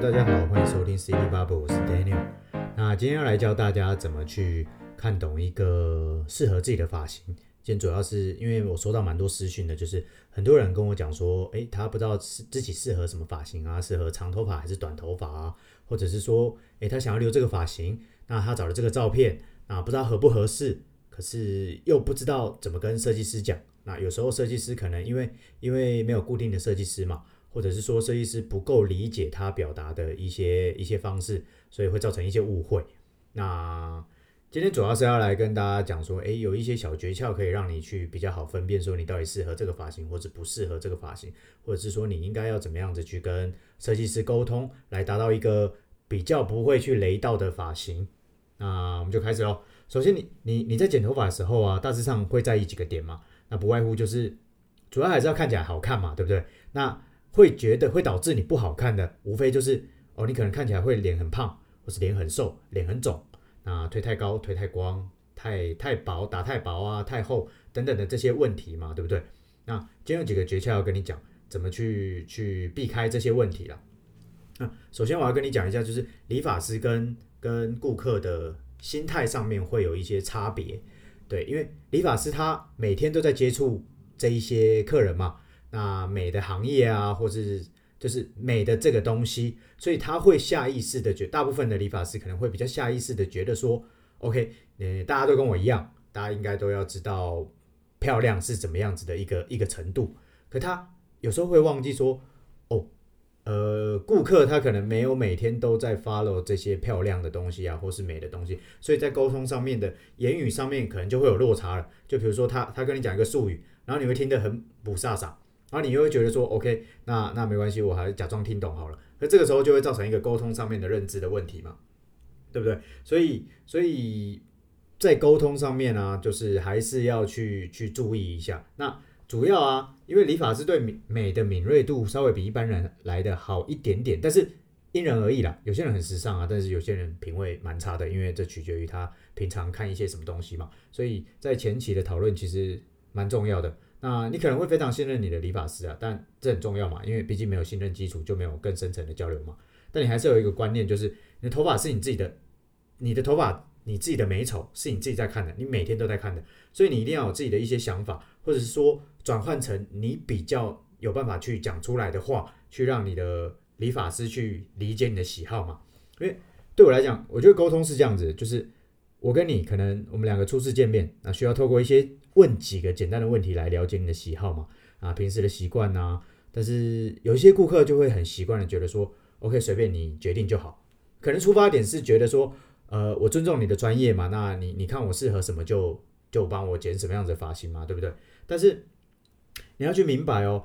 大家好，欢迎收听 City Bubble，我是 Daniel。那今天要来教大家怎么去看懂一个适合自己的发型。今天主要是因为我收到蛮多私讯的，就是很多人跟我讲说，诶，他不知道自己适合什么发型啊，适合长头发还是短头发啊，或者是说，诶，他想要留这个发型，那他找了这个照片，那不知道合不合适，可是又不知道怎么跟设计师讲。那有时候设计师可能因为因为没有固定的设计师嘛。或者是说设计师不够理解他表达的一些一些方式，所以会造成一些误会。那今天主要是要来跟大家讲说，诶，有一些小诀窍可以让你去比较好分辨，说你到底适合这个发型，或者不适合这个发型，或者是说你应该要怎么样子去跟设计师沟通，来达到一个比较不会去雷到的发型。那我们就开始喽。首先你，你你你在剪头发的时候啊，大致上会在意几个点嘛？那不外乎就是，主要还是要看起来好看嘛，对不对？那会觉得会导致你不好看的，无非就是哦，你可能看起来会脸很胖，或是脸很瘦，脸很肿，那推太高、推太光、太太薄、打太薄啊、太厚等等的这些问题嘛，对不对？那今天有几个诀窍要跟你讲，怎么去去避开这些问题了。那首先我要跟你讲一下，就是理发师跟跟顾客的心态上面会有一些差别，对，因为理发师他每天都在接触这一些客人嘛。那美的行业啊，或是就是美的这个东西，所以他会下意识的觉，大部分的理发师可能会比较下意识的觉得说，OK，呃，大家都跟我一样，大家应该都要知道漂亮是怎么样子的一个一个程度。可他有时候会忘记说，哦，呃，顾客他可能没有每天都在 follow 这些漂亮的东西啊，或是美的东西，所以在沟通上面的言语上面可能就会有落差了。就比如说他他跟你讲一个术语，然后你会听得很不飒飒。然后你又会觉得说，OK，那那没关系，我还是假装听懂好了。那这个时候就会造成一个沟通上面的认知的问题嘛，对不对？所以，所以在沟通上面呢、就是还是要去去注意一下。那主要啊，因为理发师对美的敏锐度稍微比一般人来的好一点点，但是因人而异啦。有些人很时尚啊，但是有些人品味蛮差的，因为这取决于他平常看一些什么东西嘛。所以在前期的讨论其实蛮重要的。那你可能会非常信任你的理发师啊，但这很重要嘛，因为毕竟没有信任基础，就没有更深层的交流嘛。但你还是有一个观念，就是你的头发是你自己的，你的头发你自己的美丑是你自己在看的，你每天都在看的，所以你一定要有自己的一些想法，或者是说转换成你比较有办法去讲出来的话，去让你的理发师去理解你的喜好嘛。因为对我来讲，我觉得沟通是这样子，就是我跟你可能我们两个初次见面，那需要透过一些。问几个简单的问题来了解你的喜好嘛？啊，平时的习惯呐。但是有一些顾客就会很习惯的觉得说，OK，随便你决定就好。可能出发点是觉得说，呃，我尊重你的专业嘛，那你你看我适合什么就就帮我剪什么样子的发型嘛，对不对？但是你要去明白哦，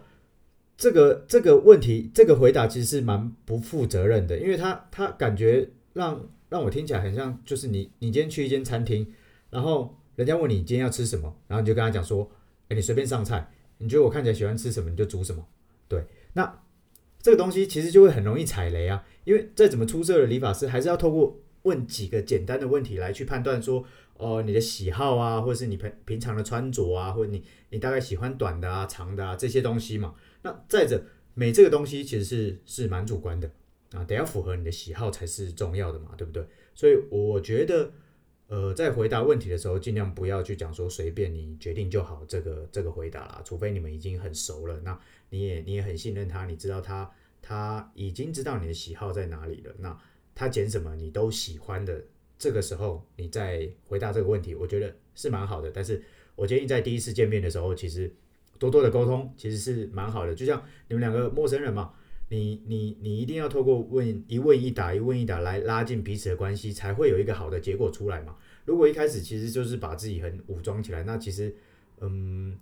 这个这个问题这个回答其实是蛮不负责任的，因为他他感觉让让我听起来很像就是你你今天去一间餐厅，然后。人家问你今天要吃什么，然后你就跟他讲说：“哎，你随便上菜，你觉得我看起来喜欢吃什么，你就煮什么。”对，那这个东西其实就会很容易踩雷啊，因为再怎么出色的理发师，还是要透过问几个简单的问题来去判断说：“哦，你的喜好啊，或者是你平平常的穿着啊，或者你你大概喜欢短的啊、长的啊这些东西嘛。”那再者，美这个东西其实是是蛮主观的啊，得要符合你的喜好才是重要的嘛，对不对？所以我觉得。呃，在回答问题的时候，尽量不要去讲说随便你决定就好这个这个回答啦，除非你们已经很熟了，那你也你也很信任他，你知道他他已经知道你的喜好在哪里了，那他剪什么你都喜欢的，这个时候你再回答这个问题，我觉得是蛮好的。但是我建议在第一次见面的时候，其实多多的沟通其实是蛮好的，就像你们两个陌生人嘛。你你你一定要透过问一问一答一问一答来拉近彼此的关系，才会有一个好的结果出来嘛。如果一开始其实就是把自己很武装起来，那其实嗯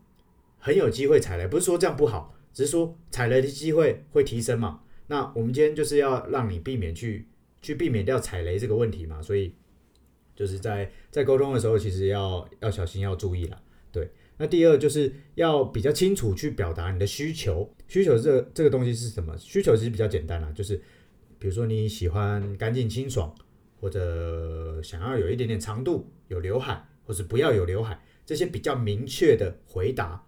很有机会踩雷。不是说这样不好，只是说踩雷的机会会提升嘛。那我们今天就是要让你避免去去避免掉踩雷这个问题嘛。所以就是在在沟通的时候，其实要要小心要注意了，对。那第二就是要比较清楚去表达你的需求，需求这这个东西是什么？需求其实比较简单啦，就是比如说你喜欢干净清爽，或者想要有一点点长度，有刘海，或者不要有刘海，这些比较明确的回答，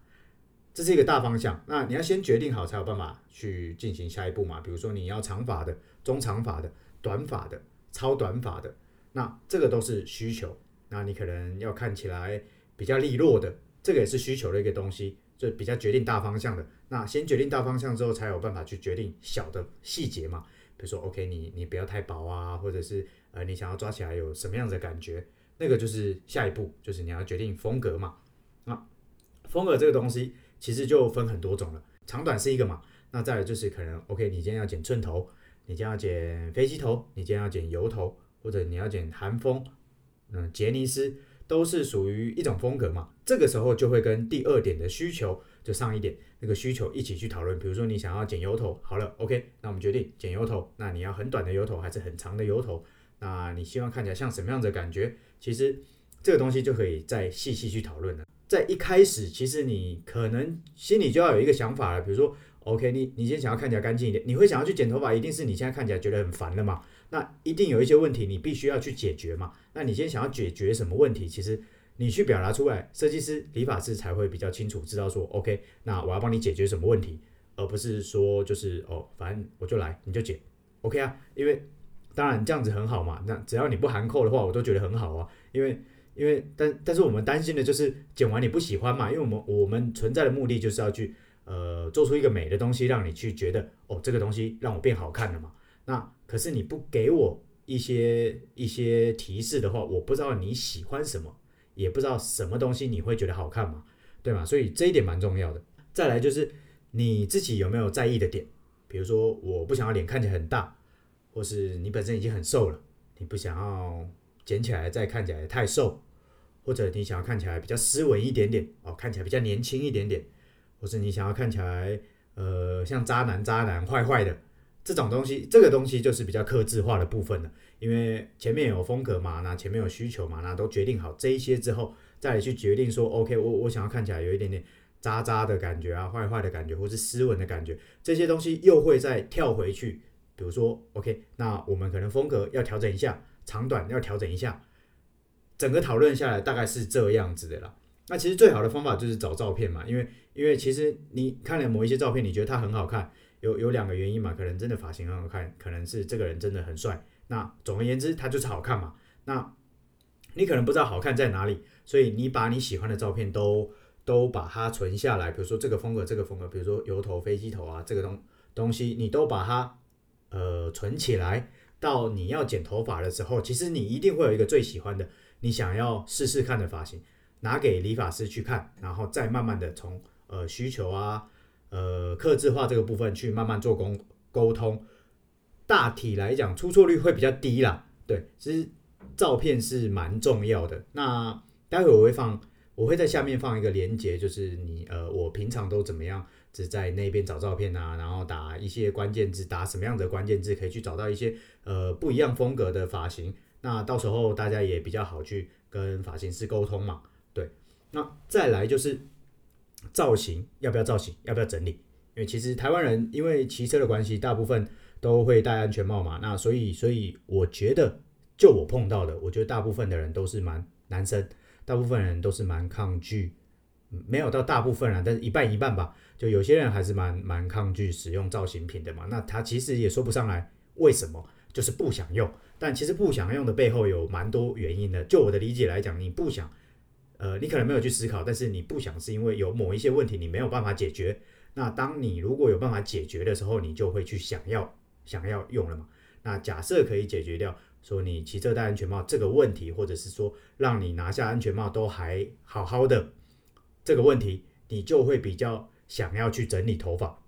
这是一个大方向。那你要先决定好，才有办法去进行下一步嘛。比如说你要长发的、中长发的、短发的、超短发的，那这个都是需求。那你可能要看起来比较利落的，这个也是需求的一个东西，就比较决定大方向的。那先决定大方向之后，才有办法去决定小的细节嘛。比如说，OK，你你不要太薄啊，或者是呃，你想要抓起来有什么样的感觉，那个就是下一步，就是你要决定风格嘛。那风格这个东西其实就分很多种了，长短是一个嘛。那再来就是可能，OK，你今天要剪寸头，你今天要剪飞机头，你今天要剪油头，或者你要剪韩风，嗯，杰尼斯都是属于一种风格嘛。这个时候就会跟第二点的需求就上一点。那个需求一起去讨论，比如说你想要剪油头，好了，OK，那我们决定剪油头。那你要很短的油头还是很长的油头？那你希望看起来像什么样的感觉？其实这个东西就可以再细细去讨论了。在一开始，其实你可能心里就要有一个想法了，比如说，OK，你你先想要看起来干净一点，你会想要去剪头发，一定是你现在看起来觉得很烦了嘛？那一定有一些问题你必须要去解决嘛？那你先想要解决什么问题？其实。你去表达出来，设计师、理发师才会比较清楚，知道说，OK，那我要帮你解决什么问题，而不是说就是哦，反正我就来，你就剪，OK 啊？因为当然这样子很好嘛，那只要你不含扣的话，我都觉得很好啊。因为因为但但是我们担心的就是剪完你不喜欢嘛，因为我们我们存在的目的就是要去呃做出一个美的东西，让你去觉得哦，这个东西让我变好看了嘛。那可是你不给我一些一些提示的话，我不知道你喜欢什么。也不知道什么东西你会觉得好看嘛，对吗？所以这一点蛮重要的。再来就是你自己有没有在意的点，比如说我不想要脸看起来很大，或是你本身已经很瘦了，你不想要减起来再看起来太瘦，或者你想要看起来比较斯文一点点哦，看起来比较年轻一点点，或是你想要看起来呃像渣男渣男坏坏的这种东西，这个东西就是比较克制化的部分了。因为前面有风格嘛，那前面有需求嘛，那都决定好这一些之后，再来去决定说，OK，我我想要看起来有一点点渣渣的感觉啊，坏坏的感觉，或是斯文的感觉，这些东西又会再跳回去。比如说，OK，那我们可能风格要调整一下，长短要调整一下，整个讨论下来大概是这样子的啦。那其实最好的方法就是找照片嘛，因为因为其实你看了某一些照片，你觉得他很好看，有有两个原因嘛，可能真的发型很好看，可能是这个人真的很帅。那总而言之，它就是好看嘛。那你可能不知道好看在哪里，所以你把你喜欢的照片都都把它存下来。比如说这个风格，这个风格，比如说油头、飞机头啊，这个东东西你都把它呃存起来。到你要剪头发的时候，其实你一定会有一个最喜欢的，你想要试试看的发型，拿给理发师去看，然后再慢慢的从呃需求啊、呃客制化这个部分去慢慢做工沟通。大体来讲，出错率会比较低啦。对，其实照片是蛮重要的。那待会我会放，我会在下面放一个连接，就是你呃，我平常都怎么样，只在那边找照片啊，然后打一些关键字，打什么样的关键字可以去找到一些呃不一样风格的发型。那到时候大家也比较好去跟发型师沟通嘛。那再来就是造型，要不要造型，要不要整理？因为其实台湾人因为骑车的关系，大部分。都会戴安全帽嘛，那所以所以我觉得，就我碰到的，我觉得大部分的人都是蛮男生，大部分人都是蛮抗拒，没有到大部分啊，但是一半一半吧，就有些人还是蛮蛮抗拒使用造型品的嘛。那他其实也说不上来为什么，就是不想用。但其实不想用的背后有蛮多原因的。就我的理解来讲，你不想，呃，你可能没有去思考，但是你不想是因为有某一些问题你没有办法解决。那当你如果有办法解决的时候，你就会去想要。想要用了嘛？那假设可以解决掉说你骑车戴安全帽这个问题，或者是说让你拿下安全帽都还好好的这个问题，你就会比较想要去整理头发，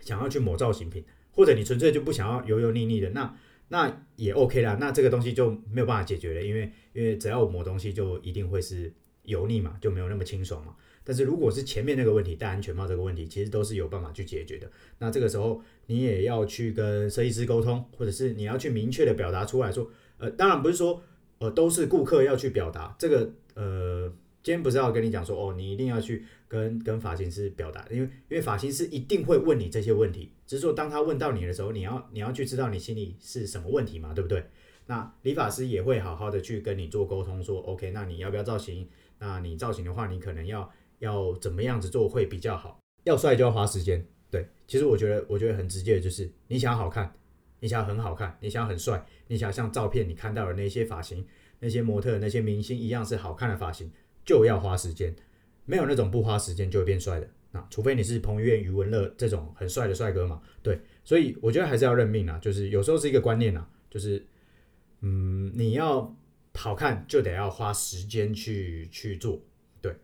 想要去抹造型品，或者你纯粹就不想要油油腻腻的，那那也 OK 啦。那这个东西就没有办法解决了，因为因为只要我抹东西就一定会是油腻嘛，就没有那么清爽嘛。但是如果是前面那个问题，戴安全帽这个问题，其实都是有办法去解决的。那这个时候你也要去跟设计师沟通，或者是你要去明确的表达出来说，呃，当然不是说，呃，都是顾客要去表达这个，呃，今天不是要跟你讲说，哦，你一定要去跟跟发型师表达，因为因为发型师一定会问你这些问题，只是说当他问到你的时候，你要你要去知道你心里是什么问题嘛，对不对？那理发师也会好好的去跟你做沟通，说，OK，那你要不要造型？那你造型的话，你可能要。要怎么样子做会比较好？要帅就要花时间。对，其实我觉得，我觉得很直接的就是，你想要好看，你想要很好看，你想要很帅，你想要像照片你看到的那些发型、那些模特、那些明星一样是好看的发型，就要花时间。没有那种不花时间就会变帅的。那除非你是彭于晏、余文乐这种很帅的帅哥嘛。对，所以我觉得还是要认命啊，就是有时候是一个观念啊，就是，嗯，你要好看就得要花时间去去做。对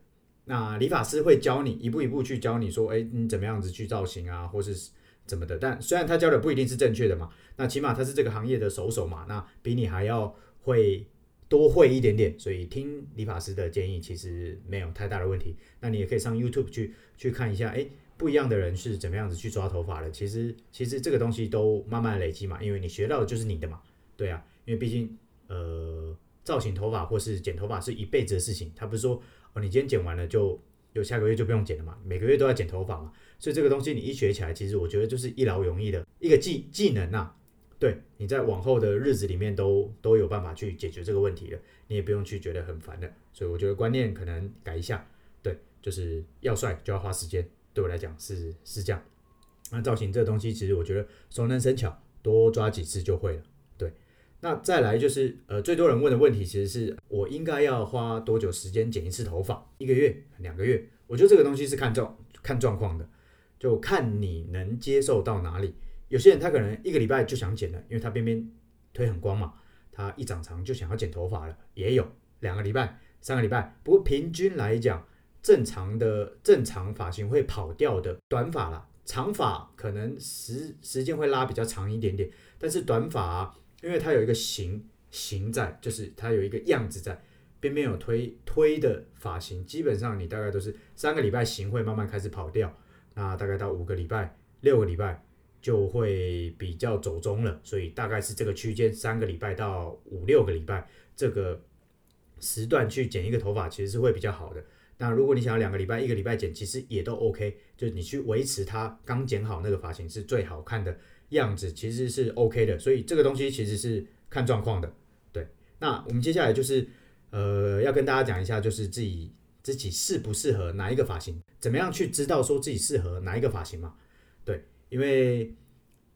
那理发师会教你一步一步去教你说，哎，你怎么样子去造型啊，或是怎么的？但虽然他教的不一定是正确的嘛，那起码他是这个行业的首手嘛，那比你还要会多会一点点，所以听理发师的建议其实没有太大的问题。那你也可以上 YouTube 去去看一下，哎，不一样的人是怎么样子去抓头发的。其实其实这个东西都慢慢累积嘛，因为你学到的就是你的嘛，对啊，因为毕竟呃造型头发或是剪头发是一辈子的事情，他不是说哦。你今天剪完了就，就下个月就不用剪了嘛？每个月都要剪头发嘛，所以这个东西你一学起来，其实我觉得就是一劳永逸的一个技技能呐、对，你在往后的日子里面都都有办法去解决这个问题了，你也不用去觉得很烦的。所以我觉得观念可能改一下，对，就是要帅就要花时间，对我来讲是是这样。那造型这个东西，其实我觉得熟能生巧，多抓几次就会了。那再来就是，呃，最多人问的问题其实是我应该要花多久时间剪一次头发？一个月、两个月？我觉得这个东西是看状看状况的，就看你能接受到哪里。有些人他可能一个礼拜就想剪了，因为他边边推很光嘛，他一长长就想要剪头发了，也有两个礼拜、三个礼拜。不过平均来讲，正常的正常发型会跑掉的短发啦，长发可能时时间会拉比较长一点点，但是短发。因为它有一个形形在，就是它有一个样子在，边边有推推的发型，基本上你大概都是三个礼拜型会慢慢开始跑掉，那大概到五个礼拜、六个礼拜就会比较走中了，所以大概是这个区间，三个礼拜到五六个礼拜这个时段去剪一个头发，其实是会比较好的。那如果你想要两个礼拜、一个礼拜剪，其实也都 OK，就是你去维持它刚剪好那个发型是最好看的。样子其实是 OK 的，所以这个东西其实是看状况的。对，那我们接下来就是呃要跟大家讲一下，就是自己自己适不适合哪一个发型，怎么样去知道说自己适合哪一个发型嘛？对，因为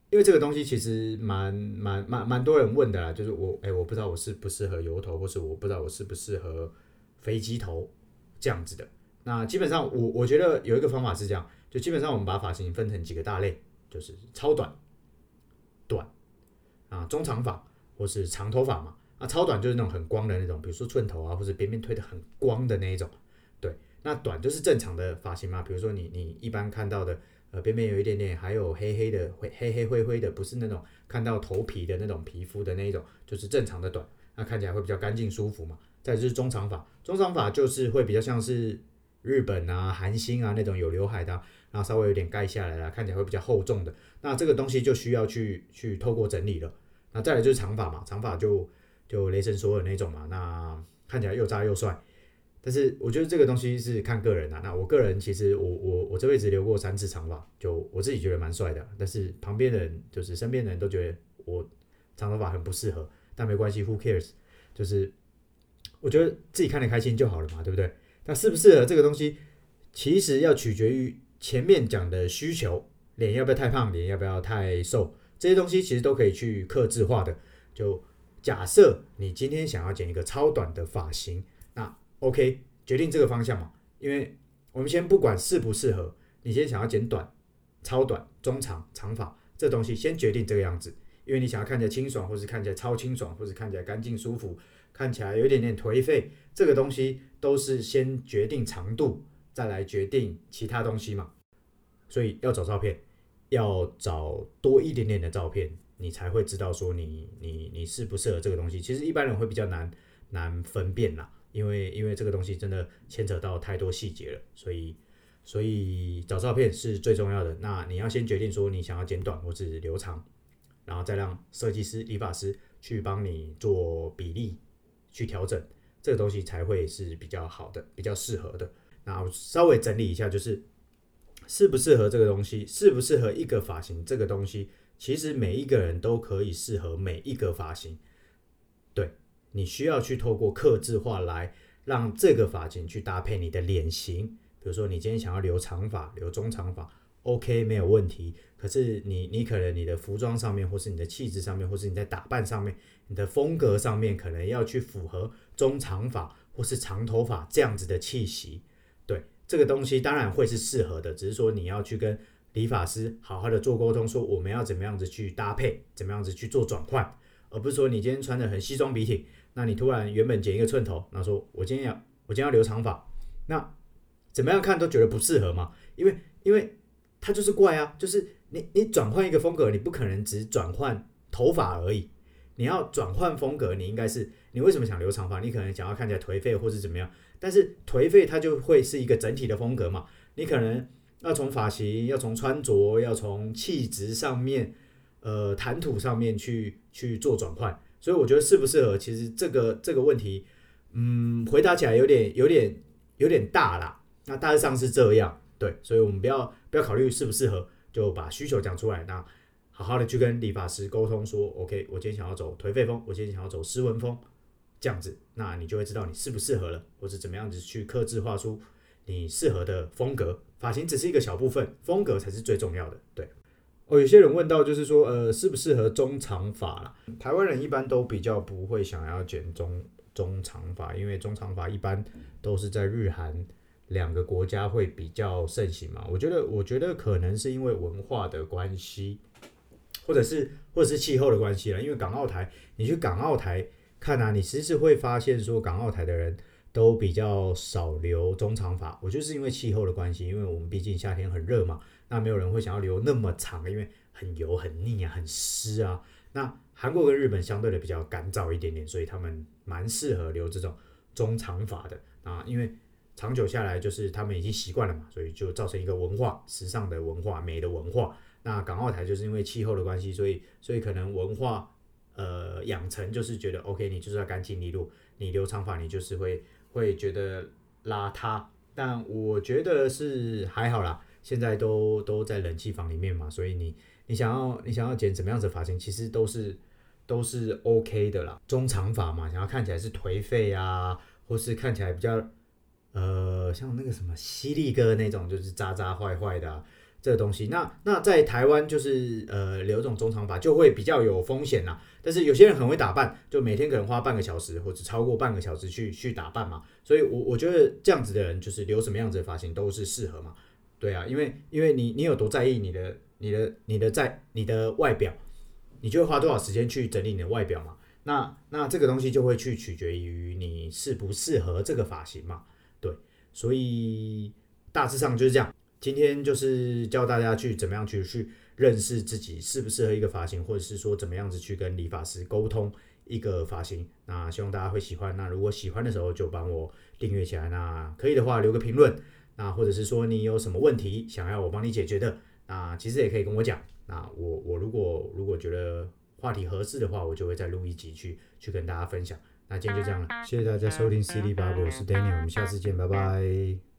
因为这个东西其实蛮蛮蛮蛮多人问的啦，就是我哎我不知道我适不适合油头，或是我不知道我适不适合飞机头这样子的。那基本上我我觉得有一个方法是这样，就基本上我们把发型分成几个大类，就是超。短啊，中长发或是长头发嘛，啊，超短就是那种很光的那种，比如说寸头啊，或者边边推得很光的那一种。对，那短就是正常的发型嘛，比如说你你一般看到的，呃，边边有一点点还有黑黑的，灰黑黑灰灰的，不是那种看到头皮的那种皮肤的那一种，就是正常的短，那看起来会比较干净舒服嘛。再就是中长发，中长发就是会比较像是日本啊、韩星啊那种有刘海的。然后稍微有点盖下来了，看起来会比较厚重的。那这个东西就需要去去透过整理了。那再来就是长发嘛，长发就就雷神索尔那种嘛，那看起来又渣又帅。但是我觉得这个东西是看个人啊。那我个人其实我我我这辈子留过三次长发，就我自己觉得蛮帅的。但是旁边人就是身边的人都觉得我长头发很不适合。但没关系，Who cares？就是我觉得自己看得开心就好了嘛，对不对？那适不适合这个东西，其实要取决于。前面讲的需求，脸要不要太胖，脸要不要太瘦，这些东西其实都可以去克制化的。就假设你今天想要剪一个超短的发型，那 OK，决定这个方向嘛。因为我们先不管适不适合，你先想要剪短、超短、中长、长发，这东西先决定这个样子。因为你想要看起来清爽，或是看起来超清爽，或是看起来干净舒服，看起来有一点点颓废，这个东西都是先决定长度。再来决定其他东西嘛，所以要找照片，要找多一点点的照片，你才会知道说你你你适不适合这个东西。其实一般人会比较难难分辨啦，因为因为这个东西真的牵扯到太多细节了，所以所以找照片是最重要的。那你要先决定说你想要剪短或是留长，然后再让设计师、理发师去帮你做比例去调整，这个东西才会是比较好的，比较适合的。那我稍微整理一下，就是适不适合这个东西，适不适合一个发型这个东西，其实每一个人都可以适合每一个发型。对，你需要去透过客制化来让这个发型去搭配你的脸型，比如说你今天想要留长发、留中长发，OK 没有问题。可是你你可能你的服装上面，或是你的气质上面，或是你在打扮上面，你的风格上面，可能要去符合中长发或是长头发这样子的气息。这个东西当然会是适合的，只是说你要去跟理发师好好的做沟通，说我们要怎么样子去搭配，怎么样子去做转换，而不是说你今天穿的很西装笔挺，那你突然原本剪一个寸头，那说我今天要我今天要留长发，那怎么样看都觉得不适合嘛，因为因为它就是怪啊，就是你你转换一个风格，你不可能只转换头发而已，你要转换风格，你应该是你为什么想留长发？你可能想要看起来颓废或是怎么样，但是颓废它就会是一个整体的风格嘛，你可能。要从发型，要从穿着，要从气质上面，呃，谈吐上面去去做转换，所以我觉得适不适合，其实这个这个问题，嗯，回答起来有点有点有点大啦。那大致上是这样，对，所以我们不要不要考虑适不适合，就把需求讲出来，那好好的去跟理发师沟通说，OK，我今天想要走颓废风，我今天想要走斯文风，这样子，那你就会知道你适不适合了，或者怎么样子去客制画出你适合的风格。发型只是一个小部分，风格才是最重要的。对，哦，有些人问到就是说，呃，适不适合中长发啦？台湾人一般都比较不会想要剪中中长发，因为中长发一般都是在日韩两个国家会比较盛行嘛。我觉得，我觉得可能是因为文化的关系，或者是或者是气候的关系了。因为港澳台，你去港澳台看啊，你其实是会发现说，港澳台的人。都比较少留中长发，我就是因为气候的关系，因为我们毕竟夏天很热嘛，那没有人会想要留那么长，因为很油、很腻啊、很湿啊。那韩国跟日本相对的比较干燥一点点，所以他们蛮适合留这种中长发的啊，因为长久下来就是他们已经习惯了嘛，所以就造成一个文化、时尚的文化、美的文化。那港澳台就是因为气候的关系，所以所以可能文化呃养成就是觉得 OK，你就是要干净利落，你留长发你就是会。会觉得邋遢，但我觉得是还好啦。现在都都在冷气房里面嘛，所以你你想要你想要剪怎么样子发型，其实都是都是 OK 的啦。中长发嘛，想要看起来是颓废啊，或是看起来比较呃像那个什么犀利哥那种，就是渣渣坏坏的。这个东西，那那在台湾就是呃留这种中长发就会比较有风险啦。但是有些人很会打扮，就每天可能花半个小时或者超过半个小时去去打扮嘛。所以我我觉得这样子的人就是留什么样子的发型都是适合嘛。对啊，因为因为你你有多在意你的你的你的在你的外表，你就会花多少时间去整理你的外表嘛。那那这个东西就会去取决于你适不适合这个发型嘛。对，所以大致上就是这样。今天就是教大家去怎么样去去认识自己适不适合一个发型，或者是说怎么样子去跟理发师沟通一个发型。那希望大家会喜欢。那如果喜欢的时候就帮我订阅起来。那可以的话留个评论。那或者是说你有什么问题想要我帮你解决的，那其实也可以跟我讲。那我我如果如果觉得话题合适的话，我就会再录一集去去跟大家分享。那今天就这样了，谢谢大家收听 C D Bar，我是 Daniel，我们下次见，拜拜。